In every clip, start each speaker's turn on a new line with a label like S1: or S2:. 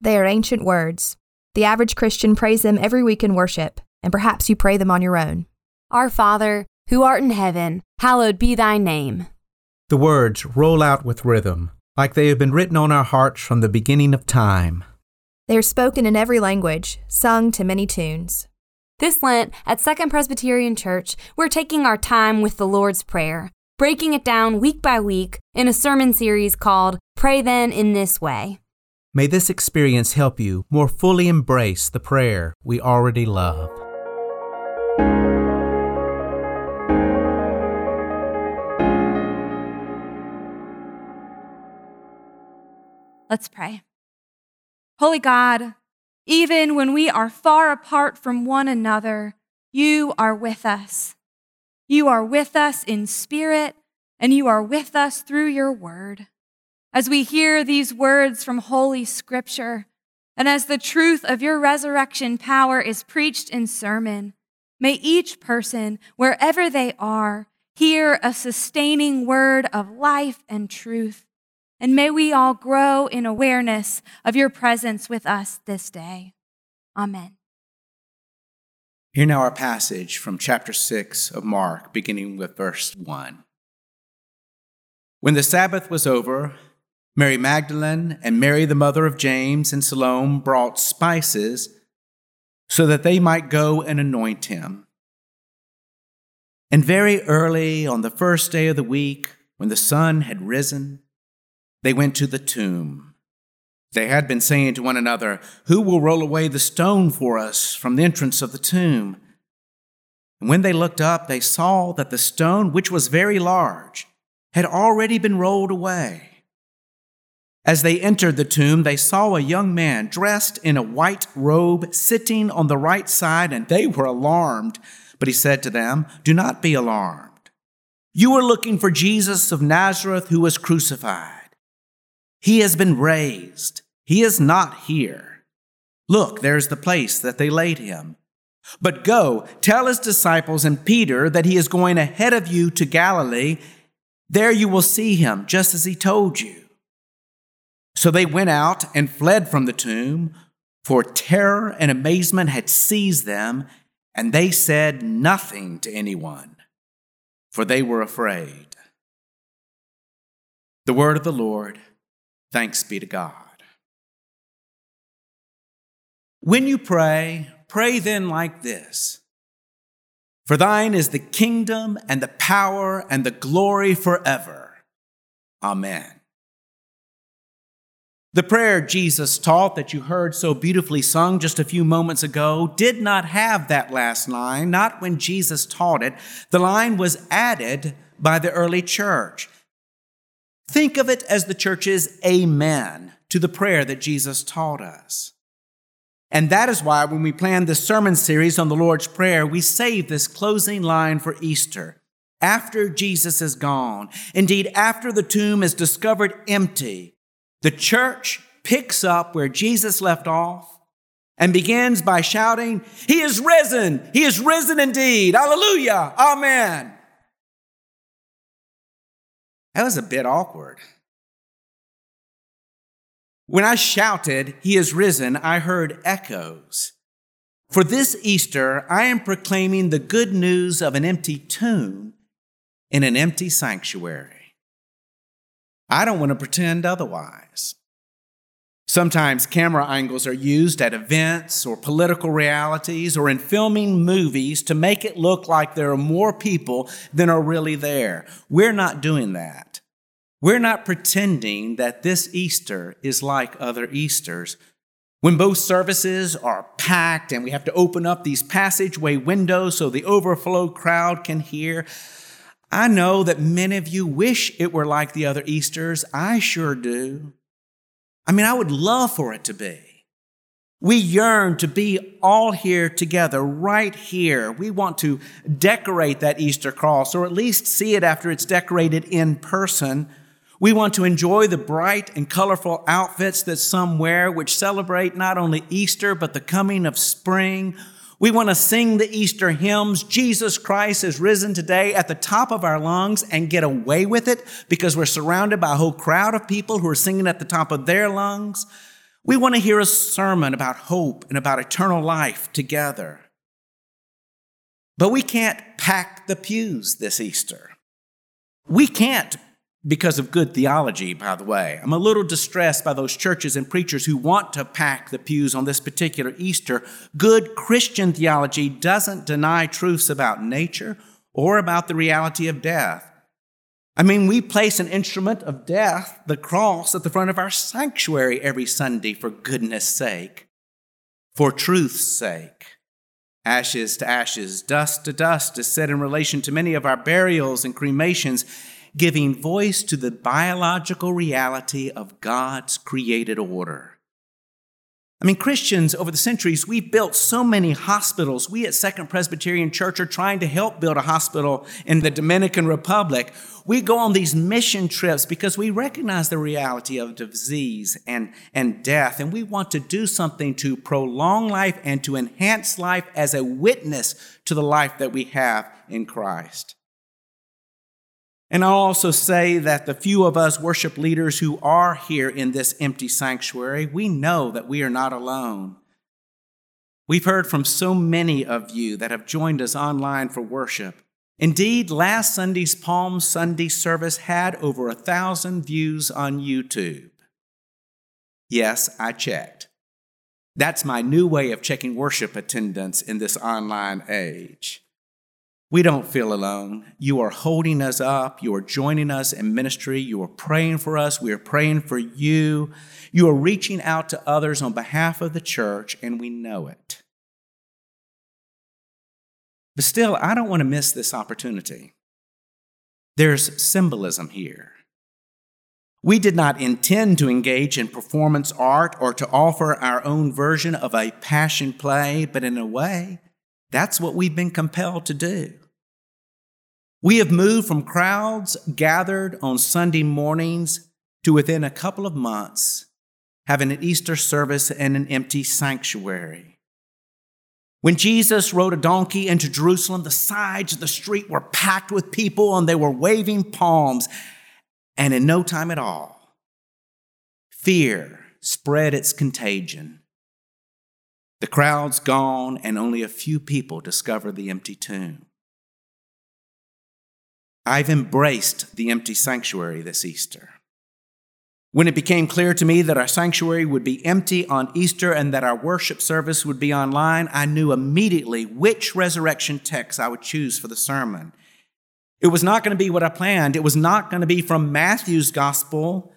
S1: They are ancient words. The average Christian prays them every week in worship, and perhaps you pray them on your own.
S2: Our Father, who art in heaven, hallowed be thy name.
S3: The words roll out with rhythm, like they have been written on our hearts from the beginning of time.
S1: They are spoken in every language, sung to many tunes.
S2: This Lent at Second Presbyterian Church, we're taking our time with the Lord's Prayer, breaking it down week by week in a sermon series called Pray Then in This Way.
S3: May this experience help you more fully embrace the prayer we already love.
S4: Let's pray. Holy God, even when we are far apart from one another, you are with us. You are with us in spirit, and you are with us through your word. As we hear these words from Holy Scripture, and as the truth of your resurrection power is preached in sermon, may each person, wherever they are, hear a sustaining word of life and truth. And may we all grow in awareness of your presence with us this day. Amen.
S5: Hear now our passage from chapter 6 of Mark, beginning with verse 1. When the Sabbath was over, Mary Magdalene and Mary, the mother of James and Salome, brought spices so that they might go and anoint him. And very early on the first day of the week, when the sun had risen, they went to the tomb. They had been saying to one another, Who will roll away the stone for us from the entrance of the tomb? And when they looked up, they saw that the stone, which was very large, had already been rolled away. As they entered the tomb, they saw a young man dressed in a white robe sitting on the right side, and they were alarmed. But he said to them, Do not be alarmed. You are looking for Jesus of Nazareth who was crucified. He has been raised. He is not here. Look, there's the place that they laid him. But go, tell his disciples and Peter that he is going ahead of you to Galilee. There you will see him, just as he told you. So they went out and fled from the tomb, for terror and amazement had seized them, and they said nothing to anyone, for they were afraid. The word of the Lord. Thanks be to God. When you pray, pray then like this For thine is the kingdom and the power and the glory forever. Amen. The prayer Jesus taught that you heard so beautifully sung just a few moments ago did not have that last line, not when Jesus taught it. The line was added by the early church. Think of it as the church's amen to the prayer that Jesus taught us. And that is why, when we planned this sermon series on the Lord's Prayer, we saved this closing line for Easter. After Jesus is gone, indeed, after the tomb is discovered empty, the church picks up where Jesus left off and begins by shouting, He is risen! He is risen indeed! Hallelujah! Amen! That was a bit awkward. When I shouted, He is risen, I heard echoes. For this Easter, I am proclaiming the good news of an empty tomb in an empty sanctuary. I don't want to pretend otherwise. Sometimes camera angles are used at events or political realities or in filming movies to make it look like there are more people than are really there. We're not doing that. We're not pretending that this Easter is like other Easters. When both services are packed and we have to open up these passageway windows so the overflow crowd can hear, I know that many of you wish it were like the other Easters. I sure do. I mean, I would love for it to be. We yearn to be all here together, right here. We want to decorate that Easter cross, or at least see it after it's decorated in person. We want to enjoy the bright and colorful outfits that some wear, which celebrate not only Easter, but the coming of spring. We want to sing the Easter hymns, Jesus Christ is risen today at the top of our lungs and get away with it because we're surrounded by a whole crowd of people who are singing at the top of their lungs. We want to hear a sermon about hope and about eternal life together. But we can't pack the pews this Easter. We can't because of good theology, by the way. I'm a little distressed by those churches and preachers who want to pack the pews on this particular Easter. Good Christian theology doesn't deny truths about nature or about the reality of death. I mean, we place an instrument of death, the cross, at the front of our sanctuary every Sunday for goodness sake, for truth's sake. Ashes to ashes, dust to dust is said in relation to many of our burials and cremations giving voice to the biological reality of God's created order. I mean, Christians over the centuries, we've built so many hospitals. We at Second Presbyterian Church are trying to help build a hospital in the Dominican Republic. We go on these mission trips because we recognize the reality of disease and, and death, and we want to do something to prolong life and to enhance life as a witness to the life that we have in Christ. And I'll also say that the few of us worship leaders who are here in this empty sanctuary, we know that we are not alone. We've heard from so many of you that have joined us online for worship. Indeed, last Sunday's Palm Sunday service had over a thousand views on YouTube. Yes, I checked. That's my new way of checking worship attendance in this online age. We don't feel alone. You are holding us up. You are joining us in ministry. You are praying for us. We are praying for you. You are reaching out to others on behalf of the church, and we know it. But still, I don't want to miss this opportunity. There's symbolism here. We did not intend to engage in performance art or to offer our own version of a passion play, but in a way, that's what we've been compelled to do. We have moved from crowds gathered on Sunday mornings to within a couple of months having an Easter service in an empty sanctuary. When Jesus rode a donkey into Jerusalem, the sides of the street were packed with people and they were waving palms. And in no time at all, fear spread its contagion. The crowd's gone, and only a few people discover the empty tomb. I've embraced the empty sanctuary this Easter. When it became clear to me that our sanctuary would be empty on Easter and that our worship service would be online, I knew immediately which resurrection text I would choose for the sermon. It was not going to be what I planned. It was not going to be from Matthew's gospel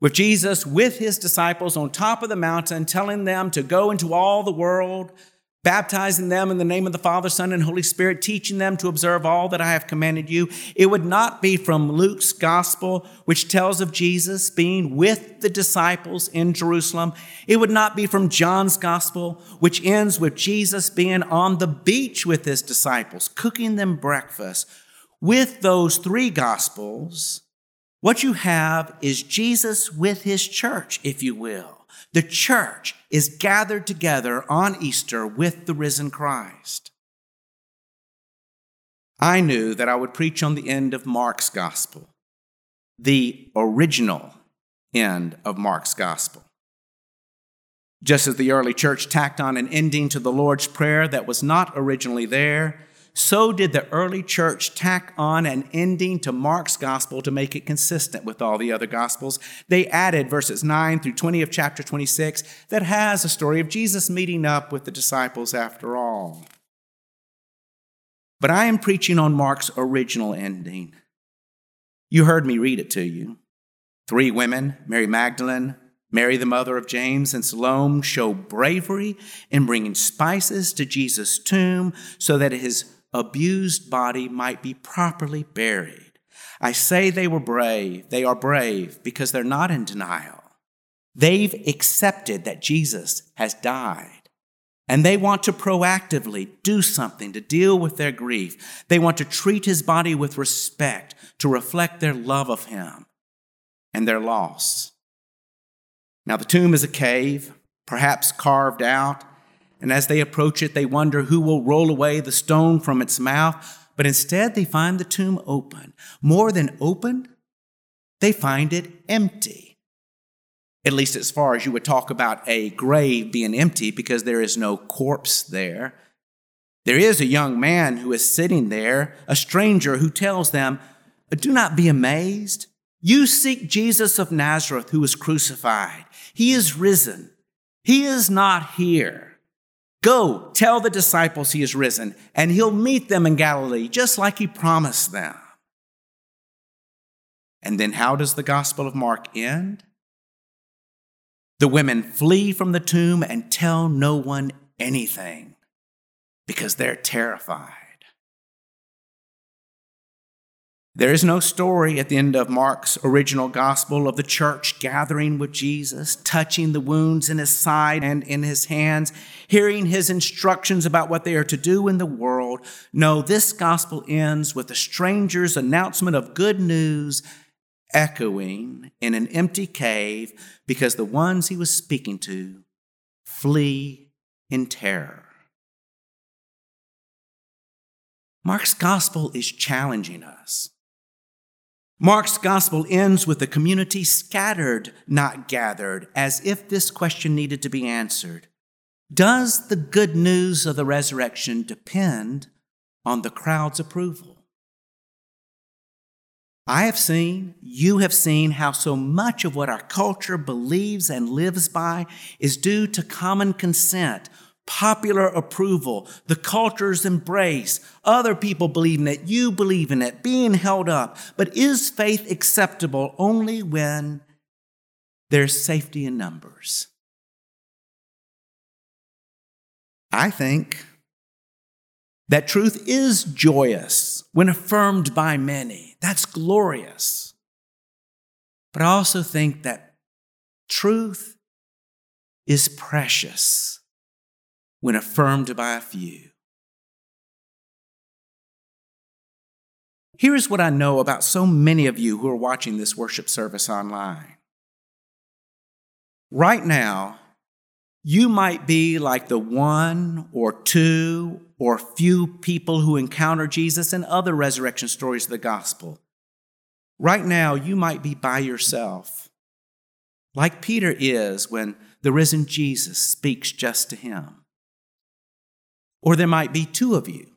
S5: with Jesus with his disciples on top of the mountain, telling them to go into all the world, baptizing them in the name of the Father, Son, and Holy Spirit, teaching them to observe all that I have commanded you. It would not be from Luke's gospel, which tells of Jesus being with the disciples in Jerusalem. It would not be from John's gospel, which ends with Jesus being on the beach with his disciples, cooking them breakfast. With those three gospels, what you have is Jesus with his church, if you will. The church is gathered together on Easter with the risen Christ. I knew that I would preach on the end of Mark's gospel, the original end of Mark's gospel. Just as the early church tacked on an ending to the Lord's Prayer that was not originally there, so did the early church tack on an ending to Mark's gospel to make it consistent with all the other gospels. They added verses 9 through 20 of chapter 26 that has a story of Jesus meeting up with the disciples after all. But I am preaching on Mark's original ending. You heard me read it to you. Three women, Mary Magdalene, Mary, the mother of James, and Salome, show bravery in bringing spices to Jesus' tomb so that his abused body might be properly buried. I say they were brave. They are brave because they're not in denial. They've accepted that Jesus has died. And they want to proactively do something to deal with their grief. They want to treat his body with respect to reflect their love of him and their loss. Now, the tomb is a cave, perhaps carved out and as they approach it, they wonder who will roll away the stone from its mouth. But instead, they find the tomb open. More than open, they find it empty. at least as far as you would talk about a grave being empty because there is no corpse there. There is a young man who is sitting there, a stranger who tells them, Do not be amazed. You seek Jesus of Nazareth who was crucified. He is risen. He is not here. Go tell the disciples he is risen, and he'll meet them in Galilee, just like he promised them. And then how does the Gospel of Mark end? The women flee from the tomb and tell no one anything because they're terrified. There is no story at the end of Mark's original gospel of the church gathering with Jesus, touching the wounds in his side and in his hands, hearing his instructions about what they are to do in the world. No, this gospel ends with the stranger's announcement of good news echoing in an empty cave because the ones he was speaking to flee in terror. Mark's gospel is challenging us. Mark's gospel ends with the community scattered, not gathered, as if this question needed to be answered. Does the good news of the resurrection depend on the crowd's approval? I have seen, you have seen how so much of what our culture believes and lives by is due to common consent, popular approval, the culture's embrace, other people believing it, you believe in it, being held up. But is faith acceptable only when there's safety in numbers? I think that truth is joyous when affirmed by many. That's glorious. But I also think that truth is precious when affirmed by a few. Here is what I know about so many of you who are watching this worship service online. Right now, you might be like the one or two or few people who encounter Jesus in other resurrection stories of the gospel. Right now, you might be by yourself, like Peter is when the risen Jesus speaks just to him. Or there might be two of you,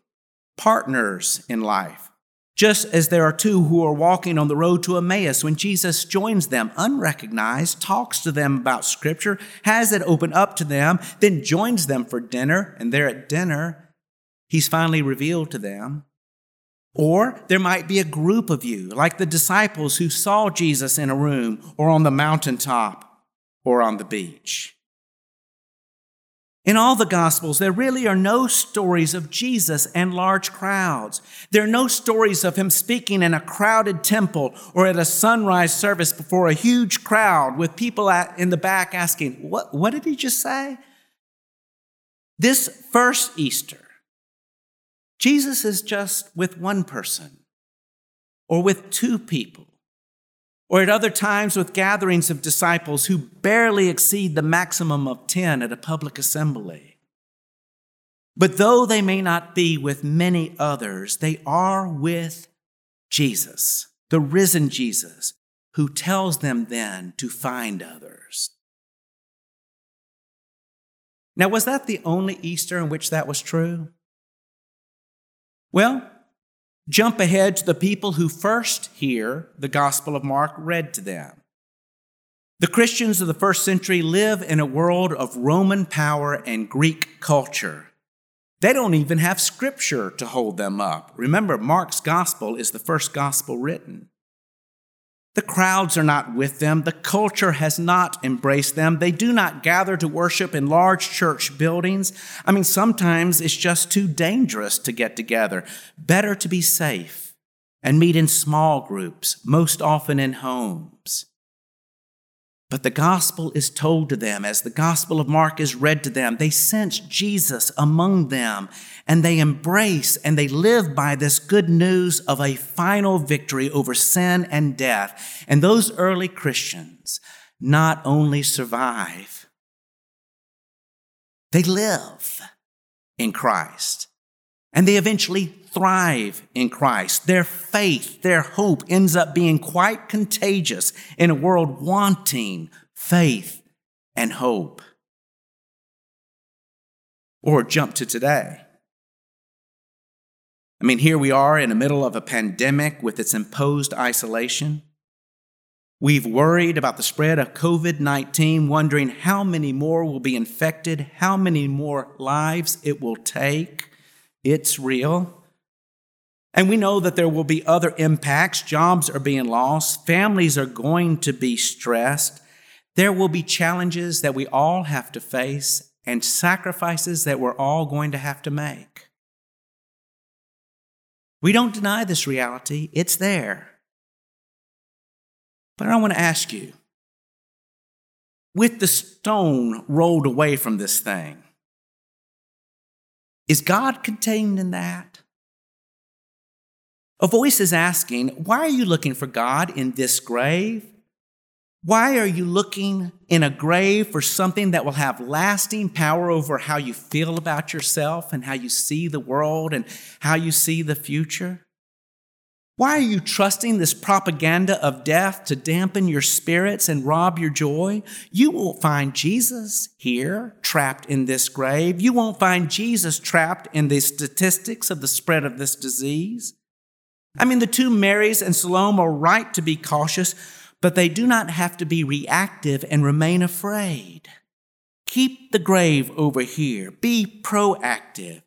S5: partners in life, just as there are two who are walking on the road to Emmaus when Jesus joins them unrecognized, talks to them about Scripture, has it open up to them, then joins them for dinner, and there at dinner, he's finally revealed to them. Or there might be a group of you, like the disciples who saw Jesus in a room or on the mountaintop or on the beach. In all the Gospels, there really are no stories of Jesus and large crowds. There are no stories of him speaking in a crowded temple or at a sunrise service before a huge crowd with people in the back asking, What, what did he just say? This first Easter, Jesus is just with one person or with two people or at other times with gatherings of disciples who barely exceed the maximum of 10 at a public assembly. But though they may not be with many others, they are with Jesus, the risen Jesus, who tells them then to find others. Now, was that the only Easter in which that was true? Well, Jump ahead to the people who first hear the Gospel of Mark read to them. The Christians of the first century live in a world of Roman power and Greek culture. They don't even have scripture to hold them up. Remember, Mark's gospel is the first gospel written. The crowds are not with them. The culture has not embraced them. They do not gather to worship in large church buildings. I mean, sometimes it's just too dangerous to get together. Better to be safe and meet in small groups, most often in homes. But the gospel is told to them as the gospel of Mark is read to them. They sense Jesus among them and they embrace and they live by this good news of a final victory over sin and death. And those early Christians not only survive, they live in Christ and they eventually thrive in Christ. Their faith, their hope ends up being quite contagious in a world wanting faith, and hope. Or jump to today. I mean, here we are in the middle of a pandemic with its imposed isolation. We've worried about the spread of COVID 19, wondering how many more will be infected, how many more lives it will take. It's real. And we know that there will be other impacts. Jobs are being lost, families are going to be stressed. There will be challenges that we all have to face and sacrifices that we're all going to have to make. We don't deny this reality, it's there. But I want to ask you with the stone rolled away from this thing, is God contained in that? A voice is asking, Why are you looking for God in this grave? Why are you looking in a grave for something that will have lasting power over how you feel about yourself and how you see the world and how you see the future? Why are you trusting this propaganda of death to dampen your spirits and rob your joy? You won't find Jesus here, trapped in this grave. You won't find Jesus trapped in the statistics of the spread of this disease. I mean, the two Marys and Salome are right to be cautious, but they do not have to be reactive and remain afraid. Keep the grave over here. Be proactive.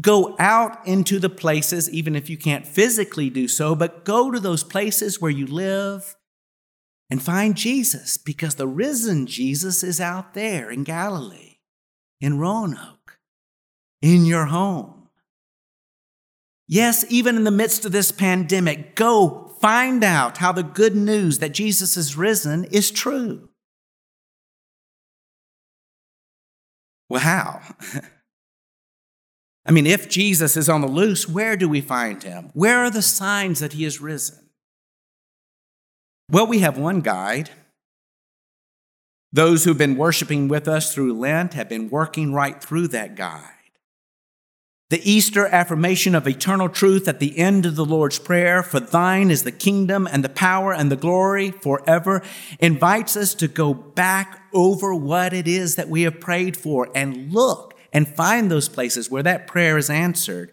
S5: Go out into the places, even if you can't physically do so, but go to those places where you live and find Jesus because the risen Jesus is out there in Galilee, in Roanoke, in your home. Yes, even in the midst of this pandemic, go find out how the good news that Jesus is risen is true. Well, how? I mean, if Jesus is on the loose, where do we find him? Where are the signs that he is risen? Well, we have one guide. Those who've been worshiping with us through Lent have been working right through that guide. The Easter affirmation of eternal truth at the end of the Lord's Prayer, for thine is the kingdom and the power and the glory forever, invites us to go back over what it is that we have prayed for and look and find those places where that prayer is answered.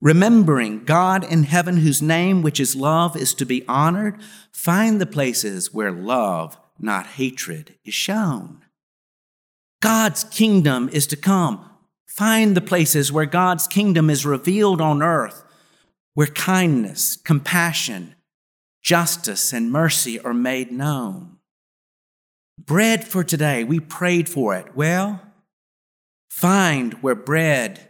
S5: Remembering God in heaven, whose name, which is love, is to be honored, find the places where love, not hatred, is shown. God's kingdom is to come. Find the places where God's kingdom is revealed on earth, where kindness, compassion, justice, and mercy are made known. Bread for today, we prayed for it. Well, Find where bread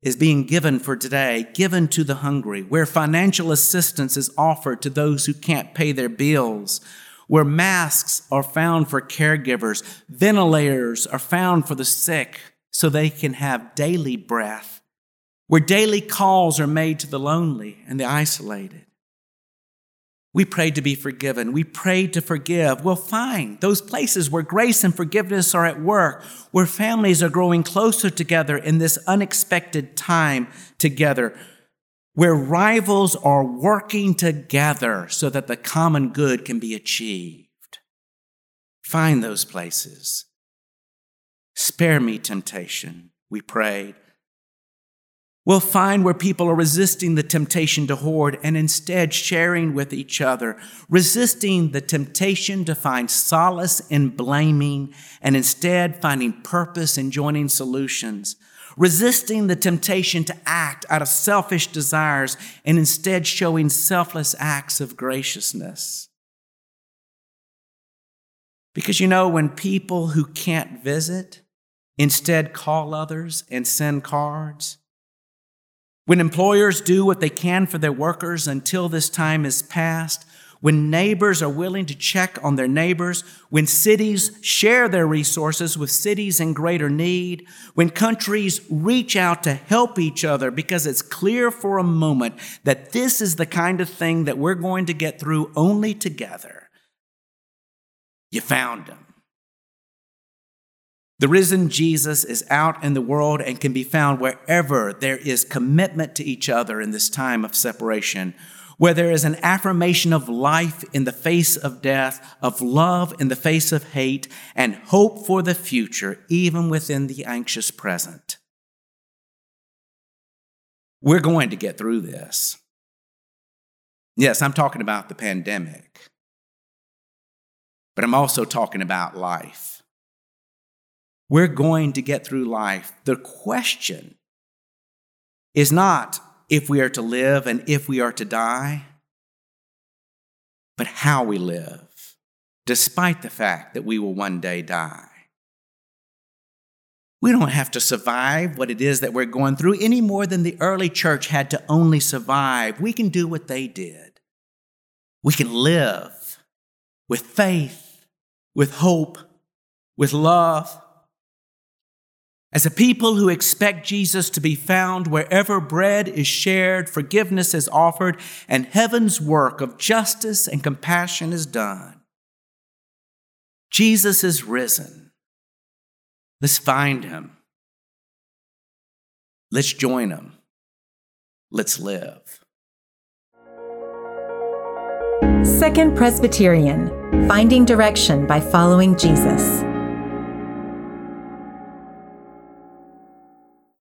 S5: is being given for today, given to the hungry, where financial assistance is offered to those who can't pay their bills, where masks are found for caregivers, ventilators are found for the sick so they can have daily breath, where daily calls are made to the lonely and the isolated. We pray to be forgiven. We pray to forgive. Well, fine. Those places where grace and forgiveness are at work, where families are growing closer together in this unexpected time together, where rivals are working together so that the common good can be achieved. Find those places. Spare me temptation, we prayed. We'll find where people are resisting the temptation to hoard and instead sharing with each other, resisting the temptation to find solace in blaming and instead finding purpose in joining solutions, resisting the temptation to act out of selfish desires and instead showing selfless acts of graciousness. Because you know, when people who can't visit instead call others and send cards, when employers do what they can for their workers until this time is past, when neighbors are willing to check on their neighbors, when cities share their resources with cities in greater need, when countries reach out to help each other because it's clear for a moment that this is the kind of thing that we're going to get through only together. You found them. The risen Jesus is out in the world and can be found wherever there is commitment to each other in this time of separation, where there is an affirmation of life in the face of death, of love in the face of hate, and hope for the future, even within the anxious present. We're going to get through this. Yes, I'm talking about the pandemic, but I'm also talking about life. We're going to get through life. The question is not if we are to live and if we are to die, but how we live, despite the fact that we will one day die. We don't have to survive what it is that we're going through any more than the early church had to only survive. We can do what they did. We can live with faith, with hope, with love, as a people who expect Jesus to be found wherever bread is shared, forgiveness is offered, and heaven's work of justice and compassion is done. Jesus is risen. Let's find him. Let's join him. Let's live.
S6: Second Presbyterian Finding Direction by Following Jesus.